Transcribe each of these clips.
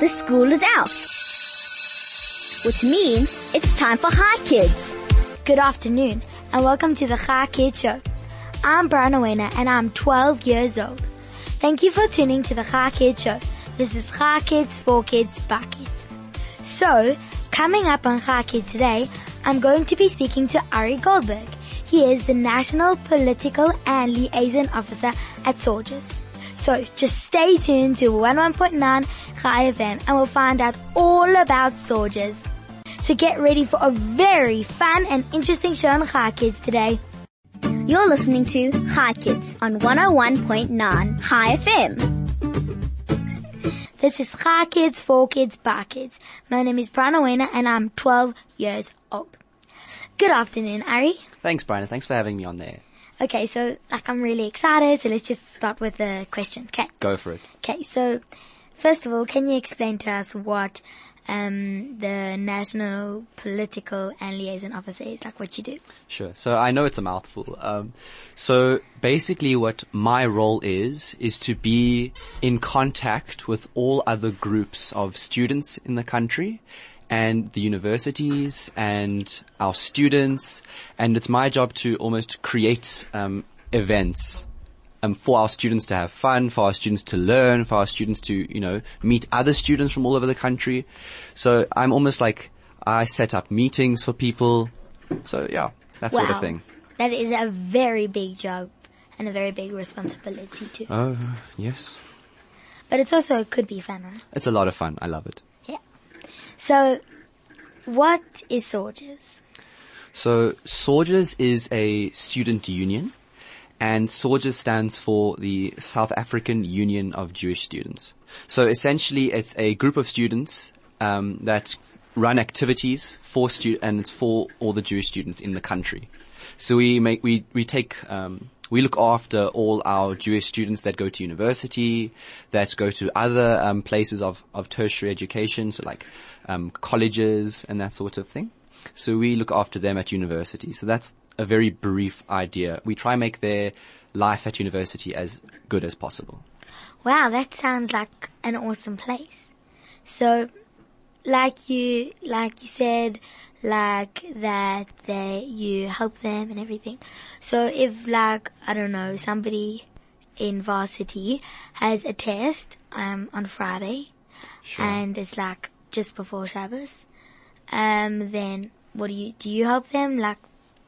the school is out. Which means it's time for Chai Kids. Good afternoon and welcome to the Chai Kids Show. I'm Brian Owena and I'm 12 years old. Thank you for tuning to the Chai Kids Show. This is Chai Kids for Kids by Kids. So, coming up on Chai Kids today, I'm going to be speaking to Ari Goldberg. He is the National Political and Liaison Officer at SAUJS. So just stay tuned to 11.9 Chai FM and we'll find out all about SAUJS. So get ready for a very fun and interesting show on Chai Kids today. You're listening to Chai Kids on 101.9 Chai FM. This is Chai Kids for Kids by Kids. My name is Brian Owena and I'm 12 years old. Good afternoon, Ari. Thanks, Brian. Thanks for having me on there. Okay, so like I'm really excited, so let's just start with the questions. Okay. Go for it. Okay, so first of all, can you explain to us what um, the National Political and Liaison Officer is, like what you do? Sure. So I know it's a mouthful. Um, so basically what my role is, is to be in contact with all other groups of students in the country and the universities and our students. And it's my job to almost create um, events um, for our students to have fun, for our students to learn, for our students to, you know, meet other students from all over the country. So I'm almost like I set up meetings for people. So yeah, that wow. sort of thing. That is a very big job and a very big responsibility too. Oh, yes. But it's also it could be fun, right? It's a lot of fun. I love it. So, what is SAUJS? So SAUJS is a student union and SAUJS stands for the South African Union of Jewish Students. So essentially it's a group of students um, that run activities for stu- and it's for all the Jewish students in the country. So we make, we, we take, um, we look after all our Jewish students that go to university, that go to other um, places of, of tertiary education, so like um, colleges and that sort of thing. So we look after them at university. So that's a very brief idea. We try and make their life at university as good as possible. Wow, that sounds like an awesome place. So, like you, like you said, like that they, you help them and everything. So if like, I don't know, somebody in varsity has a test, um, on Friday Sure. and it's like just before Shabbos, um, then what do you, do you help them like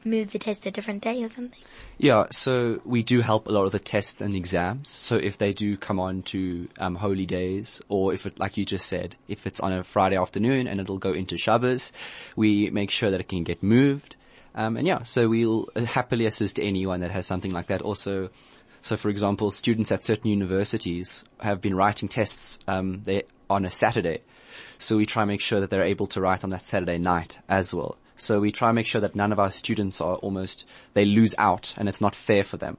move the test a different day or something? Yeah, so we do help a lot of the tests and exams. So if they do come on to um, holy days, or if it, like you just said, if it's on a Friday afternoon and it'll go into Shabbos, we make sure that it can get moved. Um, and yeah, so we'll happily assist anyone that has something like that. Also, so for example, students at certain universities have been writing tests um, on a Saturday. So we try and make sure that they're able to write on that Saturday night as well. So we try and make sure that none of our students are almost, they lose out and it's not fair for them.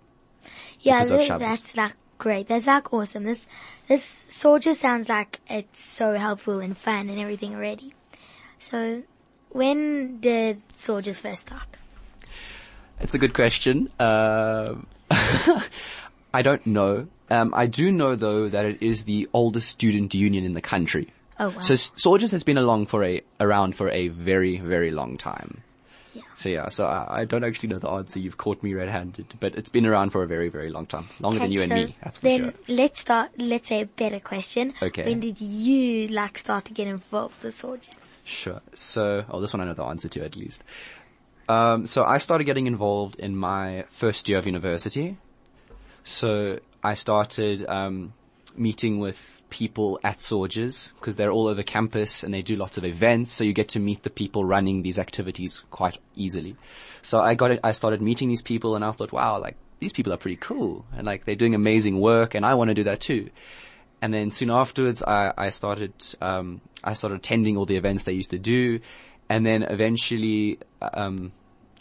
Yeah, that's like great. That's like awesome. This this soldier sounds like it's so helpful and fun and everything already. So, when did SAUJS first start? It's a good question. Um I don't know. Um, I do know though that it is the oldest student union in the country. Oh wow. So SAUJS has been along for a, around for a very, very long time. Yeah. So yeah, so I, I don't actually know the answer. You've caught me red-handed, but it's been around for a very, very long time. Longer than Okay, you and me, that's for then sure. let's start. Let's say a better question. Okay. When did you like start to get involved with SAUJS? Sure. So, oh, this one I know the answer to at least. Um, so I started getting involved in my first year of university. So I started um, meeting with people at SAUJS because they're all over campus and they do lots of events. So you get to meet the people running these activities quite easily. So I got it. I started meeting these people and I thought, wow, like these people are pretty cool and like they're doing amazing work and I want to do that too. And then soon afterwards, I, I started, um, I started attending all the events they used to do. And then eventually, um,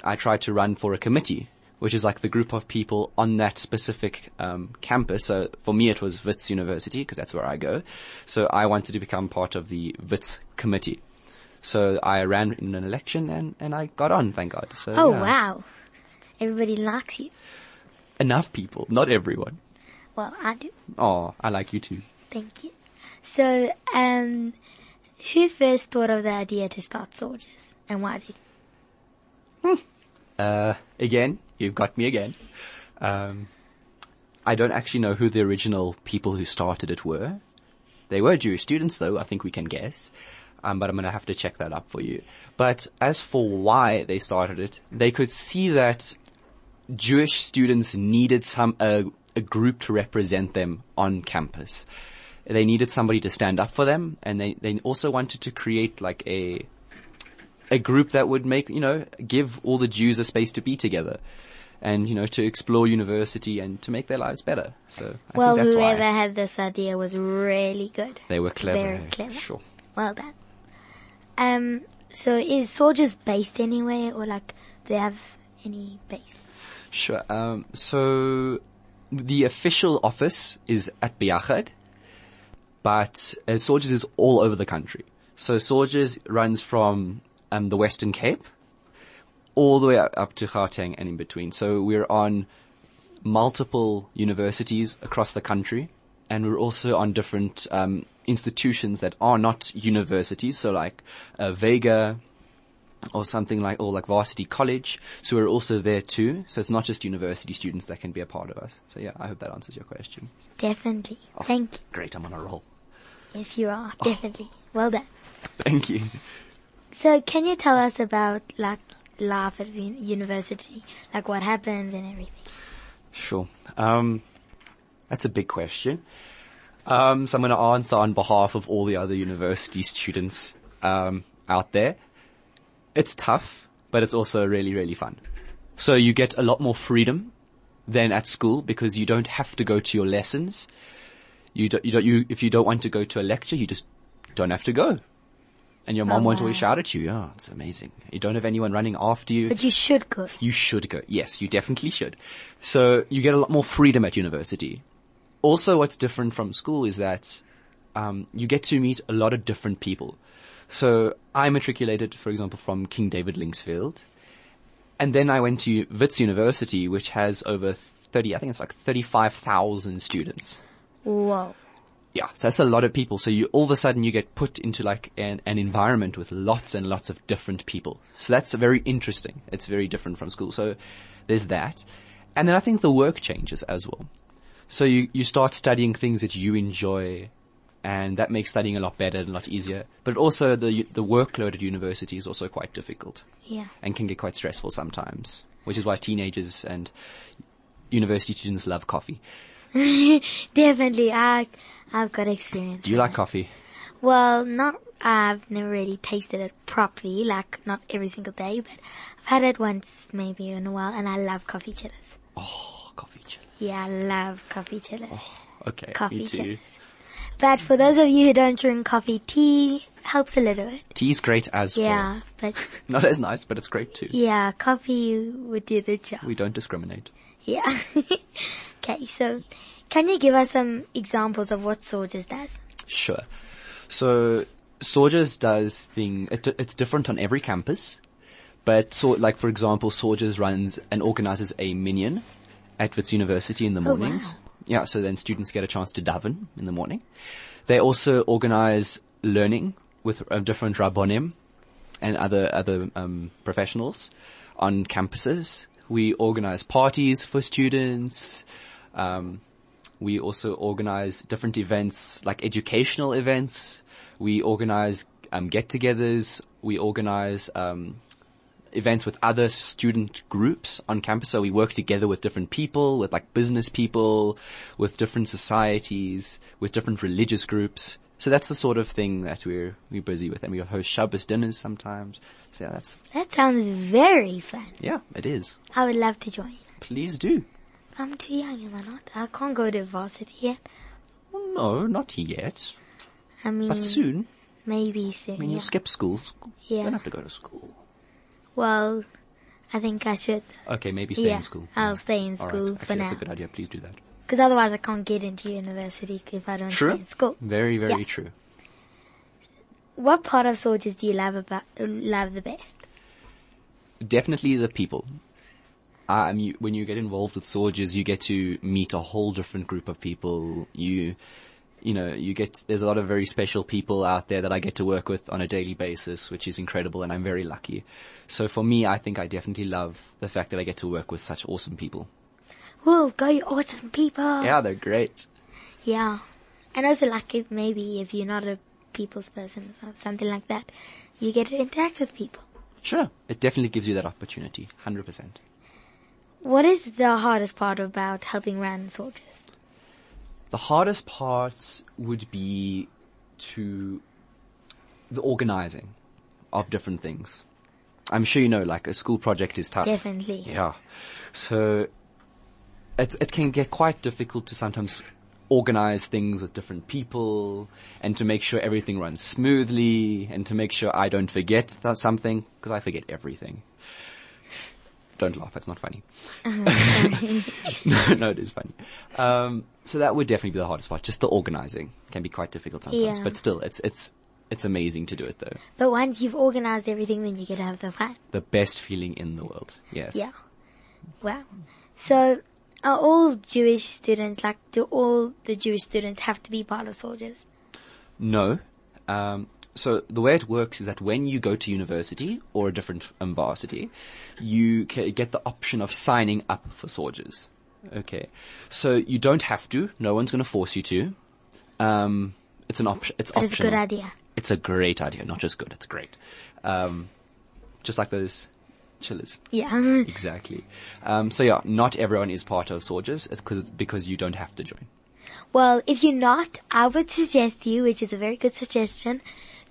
I tried to run for a committee, which is like the group of people on that specific, um, campus. So for me, it was Wits University because that's where I go. So I wanted to become part of the Wits committee. So I ran in an election and, and I got on, thank God. So, Oh yeah. wow. Everybody likes you. Enough people, not everyone. Well, I do. Oh, I like you too. Thank you. So, um, who first thought of the idea to start SAUJS and why did? Uh, again, you've got me again. Um, I don't actually know who the original people who started it were. They were Jewish students though, I think we can guess. Um, but I'm gonna have to check that up for you. But as for why they started it, they could see that Jewish students needed some, a group to represent them on campus. They needed somebody to stand up for them and they, they also wanted to create like a, a group that would make, you know, give all the Jews a space to be together and, you know, to explore university and to make their lives better. So I well, think that's whoever why had this idea was really good. they were clever. Very clever. Sure. Well done. Um, so is SAUJS based anywhere or like do they have any base? Sure. Um, so the official office is at Beyachad, but uh, SAUJS is all over the country. So SAUJS runs from um, the Western Cape all the way up, up to Gauteng and in between. So we're on multiple universities across the country, and we're also on different um, institutions that are not universities. So like uh, Vega, or something like, or like Varsity College. So we're also there too. So it's not just university students that can be a part of us. So yeah, I hope that answers your question. Definitely. Thank you. Great, I'm on a roll. Yes, you are. Definitely. Well done. Thank you. So can you tell us about like life at uni- university? Like what happens and everything? Sure. Um, that's a big question. Um, so I'm going to answer on behalf of all the other university students um, out there. It's tough, but it's also really, really fun. So you get a lot more freedom than at school because you don't have to go to your lessons. You don't, you don't, you, if you don't want to go to a lecture, you just don't have to go. And your mom Oh, won't always shout at you. Yeah, it's amazing. You don't have anyone running after you. But you should go. You should go. Yes, you definitely should. So you get a lot more freedom at university. Also, what's different from school is that um, you get to meet a lot of different people. So I matriculated, for example, from King David Linksfield, and then I went to Wits University, which has over 30, I think it's like 35,000 students. Whoa. Yeah, so that's a lot of people. So you all of a sudden you get put into like an, an environment with lots and lots of different people. So that's very interesting. It's very different from school. So there's that. And then I think the work changes as well. So you, you start studying things that you enjoy and that makes studying a lot better and a lot easier. But also the, the workload at university is also quite difficult Yeah. and can get quite stressful sometimes, which is why teenagers and university students love coffee. Definitely. I, I've got experience. Do you like coffee? Well, not, I've never really tasted it properly, like not every single day, but I've had it once maybe in a while and I love coffee chillers. Oh, coffee chill. Yeah, I love coffee chillers. Oh, okay, coffee me too. chillers. But for those of you who don't drink coffee, tea helps a little bit. Tea's great as well. Yeah, but Not as nice, but it's great too. yeah, coffee would do the job. We don't discriminate. Yeah. okay, so can you give us some examples of what SAUJS does? Sure. So, SAUJS does thing, it, it's different on every campus, but so, like for example, SAUJS runs and organizes a minyan at Wits University in the mornings. wow. Yeah, so then students get a chance to daven in the morning. They also organize learning with uh, different rabbonim and other other um, professionals on campuses. We organize parties for students. Um, we also organize different events like educational events. We organize um, get-togethers. We organize um, events with other student groups on campus. So we work together with different people, with like business people, with different societies, with different religious groups. So that's the sort of thing that we're we're busy with, and we host Shabbos dinners sometimes. So yeah, that's That sounds very fun. yeah, it is. I would love to join. Please do. I'm too young, am I not? I can't go to varsity yet. No, not yet, I mean, but soon. maybe soon. I mean, yeah. you skip school. school. You Yeah. don't have to go to school. Well, I think I should. Okay, maybe stay yeah, in school. I'll stay in All right. school Actually, for that's now. a good idea. Please do that. Because otherwise I can't get into university if I don't True. stay in school. Very, very Yeah. true. What part of SAUJS do you love about love the best? definitely the people. Um, you, when you get involved with SAUJS, you get to meet a whole different group of people. You, you know, you get, there's a lot of very special people out there that I get to work with on a daily basis, which is incredible and I'm very lucky. So for me, I think I definitely love the fact that I get to work with such awesome people. Whoa, go you awesome people. Yeah, they're great. Yeah. And also like if maybe if you're not a people's person or something like that, you get to interact with people. Sure. It definitely gives you that opportunity. 100%. What is the hardest part about helping random soldiers? The hardest part would be to the organizing of different things. I'm sure you know, like a school project is tough. Definitely. Yeah. So it it can get quite difficult to sometimes organize things with different people and to make sure everything runs smoothly and to make sure I don't forget that something because I forget everything. Don't laugh, it's not funny. no, no, it is funny. Um, so that would definitely be the hardest part. Just the organizing can be quite difficult sometimes, Yeah. but still, it's it's it's amazing to do it though. But once you've organized everything, then you get to have the fun. The best feeling in the world. Yes. Yeah. Wow. So, are all Jewish students, like, do all the Jewish students have to be part of SAUJS? No. Um, so the way it works is that when you go to university or a different um, varsity, you get the option of signing up for SAUJS. Okay. So you don't have to. No one's going to force you to. Um, it's an option. It's it's a good idea. It's a great idea. Not just good. It's great. Um, just like those chillers. Yeah. Exactly. Um, so yeah, not everyone is part of SAUJS it's 'cause- because you don't have to join. well, if you're not, I would suggest you, which is a very good suggestion,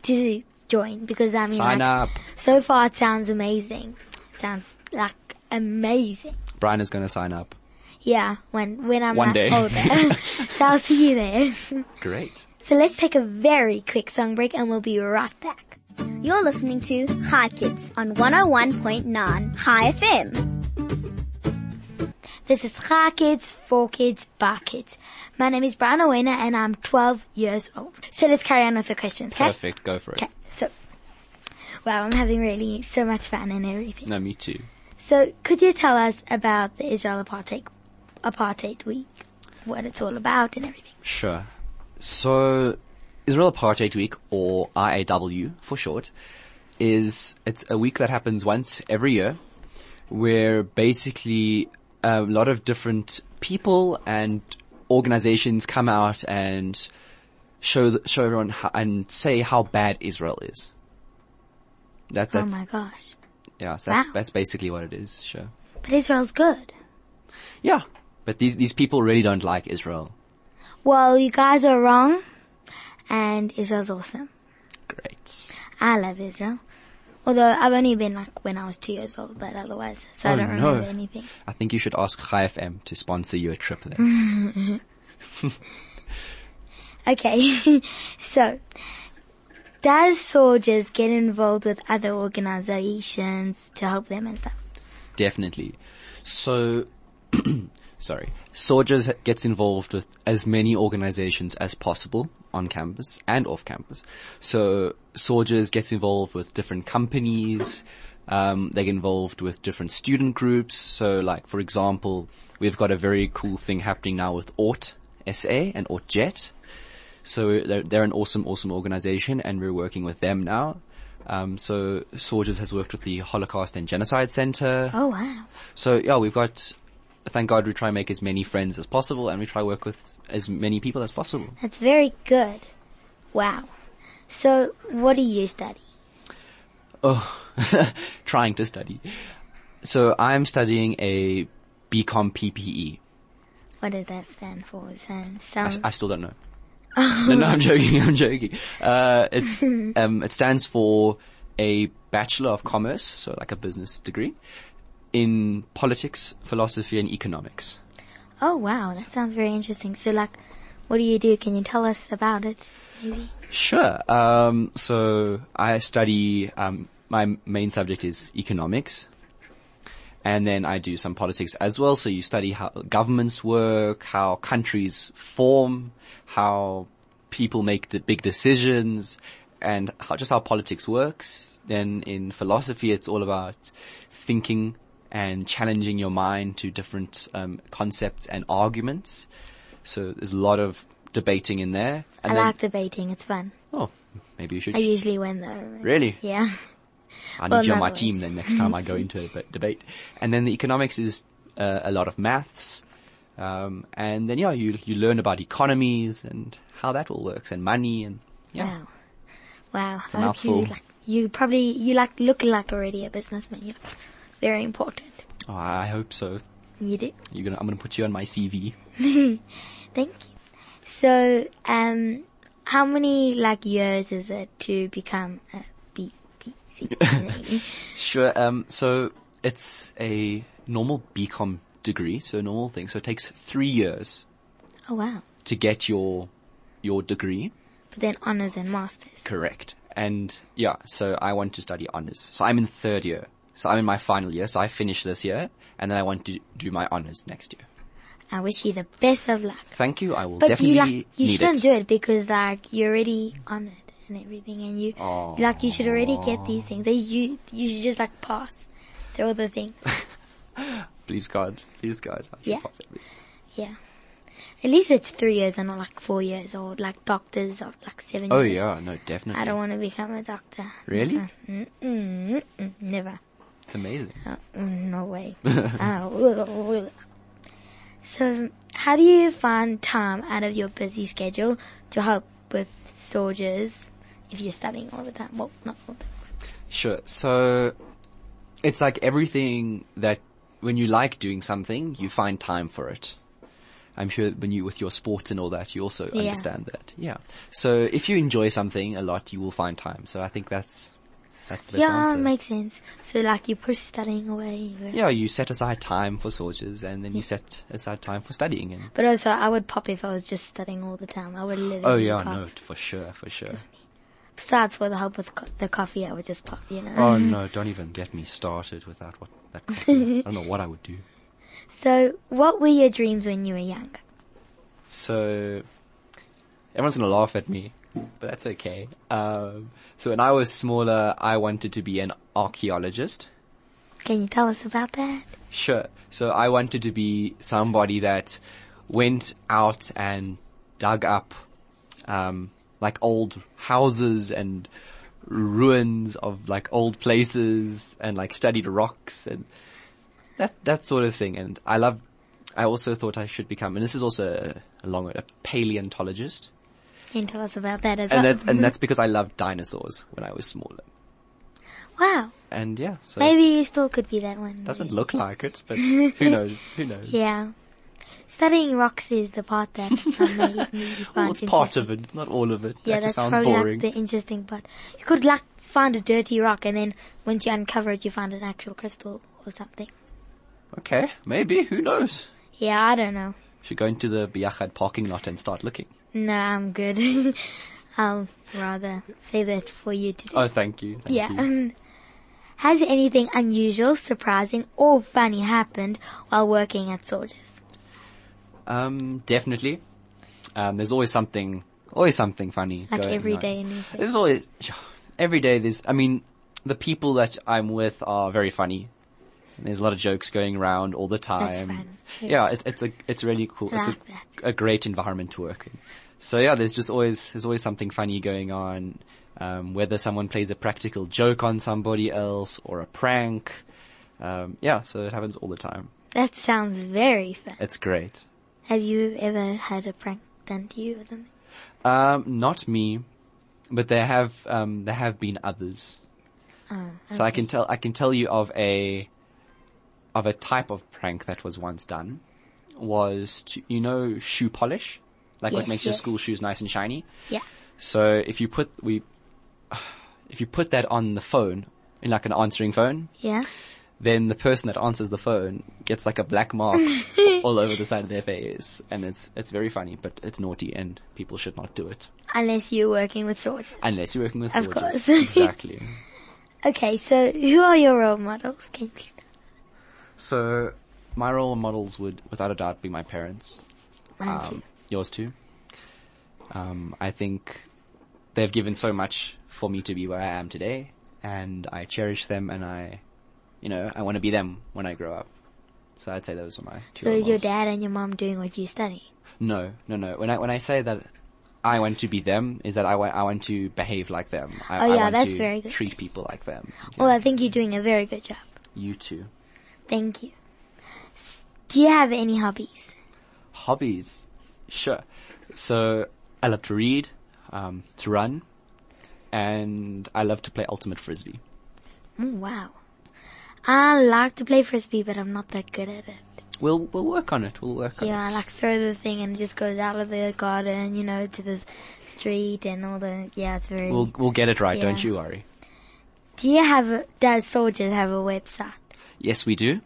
to join because I mean, Sign like, up. so far it sounds amazing. It sounds like amazing. Brian is going to sign up. Yeah, when when I'm One like day. older. so I'll see you there. Great. so let's take a very quick song break and we'll be right back. You're listening to Chai Kids on 101.9 Chai FM. This is Chai Kids, For Kids, Bar Kids. My name is Brian Owena and I'm 12 years old. So let's carry on with the questions, okay? Perfect. Go for it. Okay, so, wow, I'm having really so much fun and everything. No, me too. So, could you tell us about the Israel Apartheid, Apartheid Week? What it's all about and everything? Sure. So, Israel Apartheid Week, or IAW for short, is it's a week that happens once every year, where basically a lot of different people and organizations come out and show show everyone how, and say how bad Israel is. That Oh that's my gosh. yeah, so that's Wow. that's basically what it is. Sure. But Israel's good. Yeah, but these these people really don't like Israel. Well, you guys are wrong. And Israel's awesome. Great. I love Israel. Although I've only been like when I was two years old, but otherwise, so I Oh, don't no. remember anything. I think you should ask Chai FM to sponsor you a trip there. Okay, so does SAUJS get involved with other organizations to help them and stuff? Definitely. So, sorry, SAUJS gets involved with as many organizations as possible on campus and off campus. So, SAUJS gets involved with different companies. Um, they get involved with different student groups. So, like for example, we've got a very cool thing happening now with Ort SA and Ort Jet. So they're, they're an awesome, awesome organization, and we're working with them now. Um, so SAUJS has worked with the Holocaust and Genocide Center. Oh wow. So yeah, we've got. Thank God we try and make as many friends as possible, and we try work with as many people as possible. That's very good. Wow. So what do you study? Oh, trying to study. So I'm studying a BCom PPE. What does that stand for? Sounds I, I still don't know. no, no, I'm joking. I'm joking. Uh, it's um, it stands for a Bachelor of Commerce, so like a business degree, in politics, philosophy, and economics. oh wow, that sounds very interesting. So like, what do you do? Can you tell us about it? Maybe. Sure. Um, so I study. Um, my main subject is economics, and then I do some politics as well. So you study how governments work, how countries form, how people make the big decisions, and how, just how politics works. Then in philosophy, it's all about thinking and challenging your mind to different um, concepts and arguments. So there's a lot of debating in there. And I then, like debating. It's fun. oh, maybe you should. I usually win though. really? Yeah. I need Well, you on my team then next time I go into a debate. And then the economics is uh, a lot of maths. Um, and then yeah, you you learn about economies and how that all works and money and yeah. Wow. Wow. a I hope you like you probably you like look like already a businessman. You're very important. Oh, I hope so. You do. You're gonna I'm gonna put you on my CV. Thank you. So, um, how many like years is it to become a a B B C? Sure. Um, so it's a normal BCom degree, so a normal thing. So it takes three years oh wow. to get your your degree. But then honors and masters. Correct. And yeah, so I want to study honors. So I'm in third year. So I'm in my final year. So I finish this year, and then I want to do my honors next year. I wish you the best of luck. Thank you. I will But definitely you like you need shouldn't it. do it because like you're already honored and everything, and you Oh. like you should already get these things. They you you should just like pass through all the things. Please God, please God. Yeah. yeah. At least it's three years and not like four years or like doctors or like seven Oh years. Oh yeah, no, definitely. I don't want to become a doctor. Really? Mm, mm, mm, never. It's amazing. Mm, no way. Oh, so, how do you find time out of your busy schedule to help with SAUJS if you're studying all the time? Well, not all the time. Sure. So it's like everything that when you like doing something, you find time for it. I'm sure when you with your sport and all that, you also Yeah. understand that. Yeah. So if you enjoy something a lot, you will find time. So I think that's that's the best Yeah, answer. makes sense. So, like, you push studying away. yeah, you set aside time for SAUJS, and then you set aside time for studying. And But also, I would pop if I was just studying all the time. I would literally oh yeah, no, for sure, for sure. Besides, for the help with co- the coffee, I would just pop, you know. Oh no, don't even get me started without what that. Coffee. I don't know what I would do. So, what were your dreams when you were young? So everyone's gonna laugh at me, but that's okay. Um, so when I was smaller, I wanted to be an archaeologist. Can you tell us about that? Sure. So I wanted to be somebody that went out and dug up, um, like old houses and ruins of like old places and like studied rocks and that, that sort of thing. And I love, I also thought I should become, and this is also a, a long a paleontologist. Can you tell us about that as And well? that's, and mm-hmm. that's because I loved dinosaurs when I was smaller. wow. And yeah, so Maybe you still could be that one. doesn't look like it, but who knows? Who knows? Yeah. Studying rocks is the part that really Well, it's part of it. Not all of it. Yeah, that that's just sounds probably boring. like the interesting part. You could like find a dirty rock and then once you uncover it, you find an actual crystal or something. Okay, maybe. Who knows? Yeah, I don't know. Should go into the Beyachad parking lot and start looking. No, I'm good. I'll rather say that for you to do. Oh, thank you. Thank yeah. you. Has anything unusual, surprising, or funny happened while working at SAUJS? Um, definitely. Um, there's always something, always something funny. Like going every on. day face. There's always, every day there's, I mean, the people that I'm with are very funny. And there's a lot of jokes going around all the time. fun. Yeah, it, it's a, it's really cool. It's a, a great environment to work in. So yeah, there's just always, there's always something funny going on. Um, whether someone plays a practical joke on somebody else or a prank. Um, yeah, so it happens all the time. That sounds very fun. It's great. Have you ever had a prank done to you or something? Um, not me, but there have um, there have been others. Oh, So I can tell I can tell you of a of a type of prank that was once done was to, you know shoe polish, like what Yes, makes your school shoes nice and shiny. Yeah. So if you put we if you put that on the phone in like an answering phone, Yeah? then the person that answers the phone gets like a black mark all over the side of their face, and it's it's very funny, but it's naughty, and people should not do it Unless you're working with SAUJS. unless you're working with Of course. exactly. Okay, so who are your role models? Can you please? So my role models would, without a doubt, be my parents. Mine too. Um, yours too. Um, I think they've given so much for me to be where I am today, and I cherish them, and I, you know, I want to be them when I grow up. So I'd say those are my two. So is your dad and your mom doing what you study? No, no, no. When I when I say that I want to be them, is that I want I want to behave like them. I, Oh, I yeah, want that's to very good. Treat people like them. Well, I think you're doing a very good job. You too. Thank you. Do you have any hobbies? Hobbies, sure. So I love to read, um, to run, and I love to play ultimate frisbee. Oh, wow. I like to play frisbee, but I'm not that good at it. We'll we'll work on it. We'll work on it. Yeah, I like throw the thing and it just goes out of the garden, you know, to the street and all the, yeah, it's very, We'll we'll get it right. Don't you worry. do you have, a, does SAUJS have a website? Yes, we do.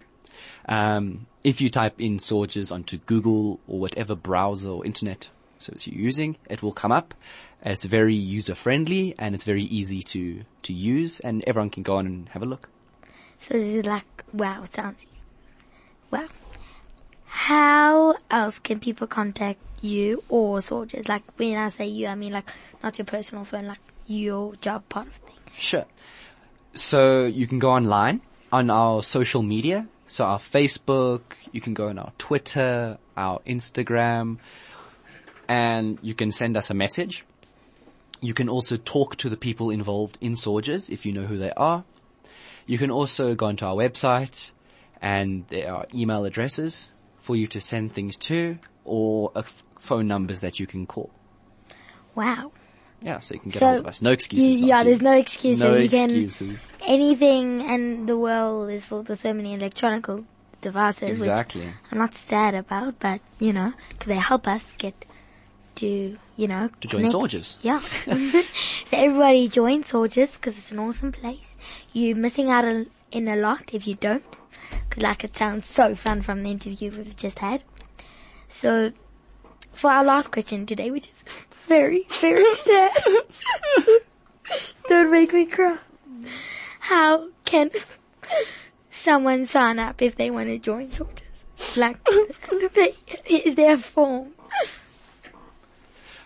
Um, if you type in SAUJS onto Google or whatever browser or internet service you're using, it will come up. It's very user friendly and it's very easy to, to use and everyone can go on and have a look. So this is like, wow, sounds. Wow. How else can people contact you or SAUJS? Like when I say you, I mean like not your personal phone, like your job part of thing. Sure. So you can go online on our social media. So our Facebook, you can go on our Twitter, our Instagram, and you can send us a message. You can also talk to the people involved in SAUJS if you know who they are. You can also go onto our website and there are email addresses for you to send things to or phone numbers that you can call. Wow. Yeah, so you can get So hold of us. No excuses. You, yeah, there's no excuses. No you can excuses. anything, and the world is full of so many electronic devices, Exactly. which I'm not sad about, but you know, because they help us get to, you know, To join connect. SAUJS. Yeah. so everybody join SAUJS because it's an awesome place. You're missing out on, in a lot if you don't, because like it sounds so fun from the interview we've just had. So, for our last question today, which is very, very sad. Don't make me cry. How can someone sign up if they want to join SAUJS? Like, is there a form?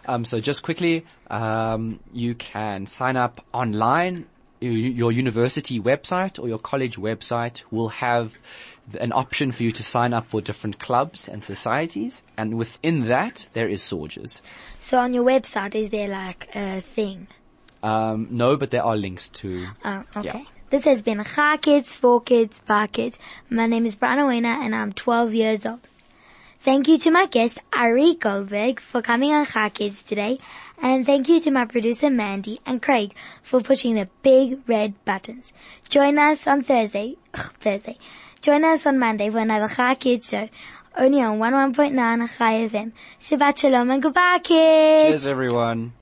Um, so just quickly, um, you can sign up online. You- Your university website or your college website will have an option for you to sign up for different clubs and societies, and within that there is SAUJS. So on your website, is there like a thing? Um, no, but there are links to. Oh, okay. Yeah. This has been Chai Kids, for Kids, by Kids. My name is Brianna Wena and I'm 12 years old. Thank you to my guest, Ari Goldberg, for coming on Chai Kids today. And thank you to my producer, Mandy, and Craig for pushing the big red buttons. Join us on Thursday, Thursday. Join us on Monday for another Chai Kids show. Only on 11.9 Chai FM. Shabbat Shalom and goodbye, kids! Cheers, everyone.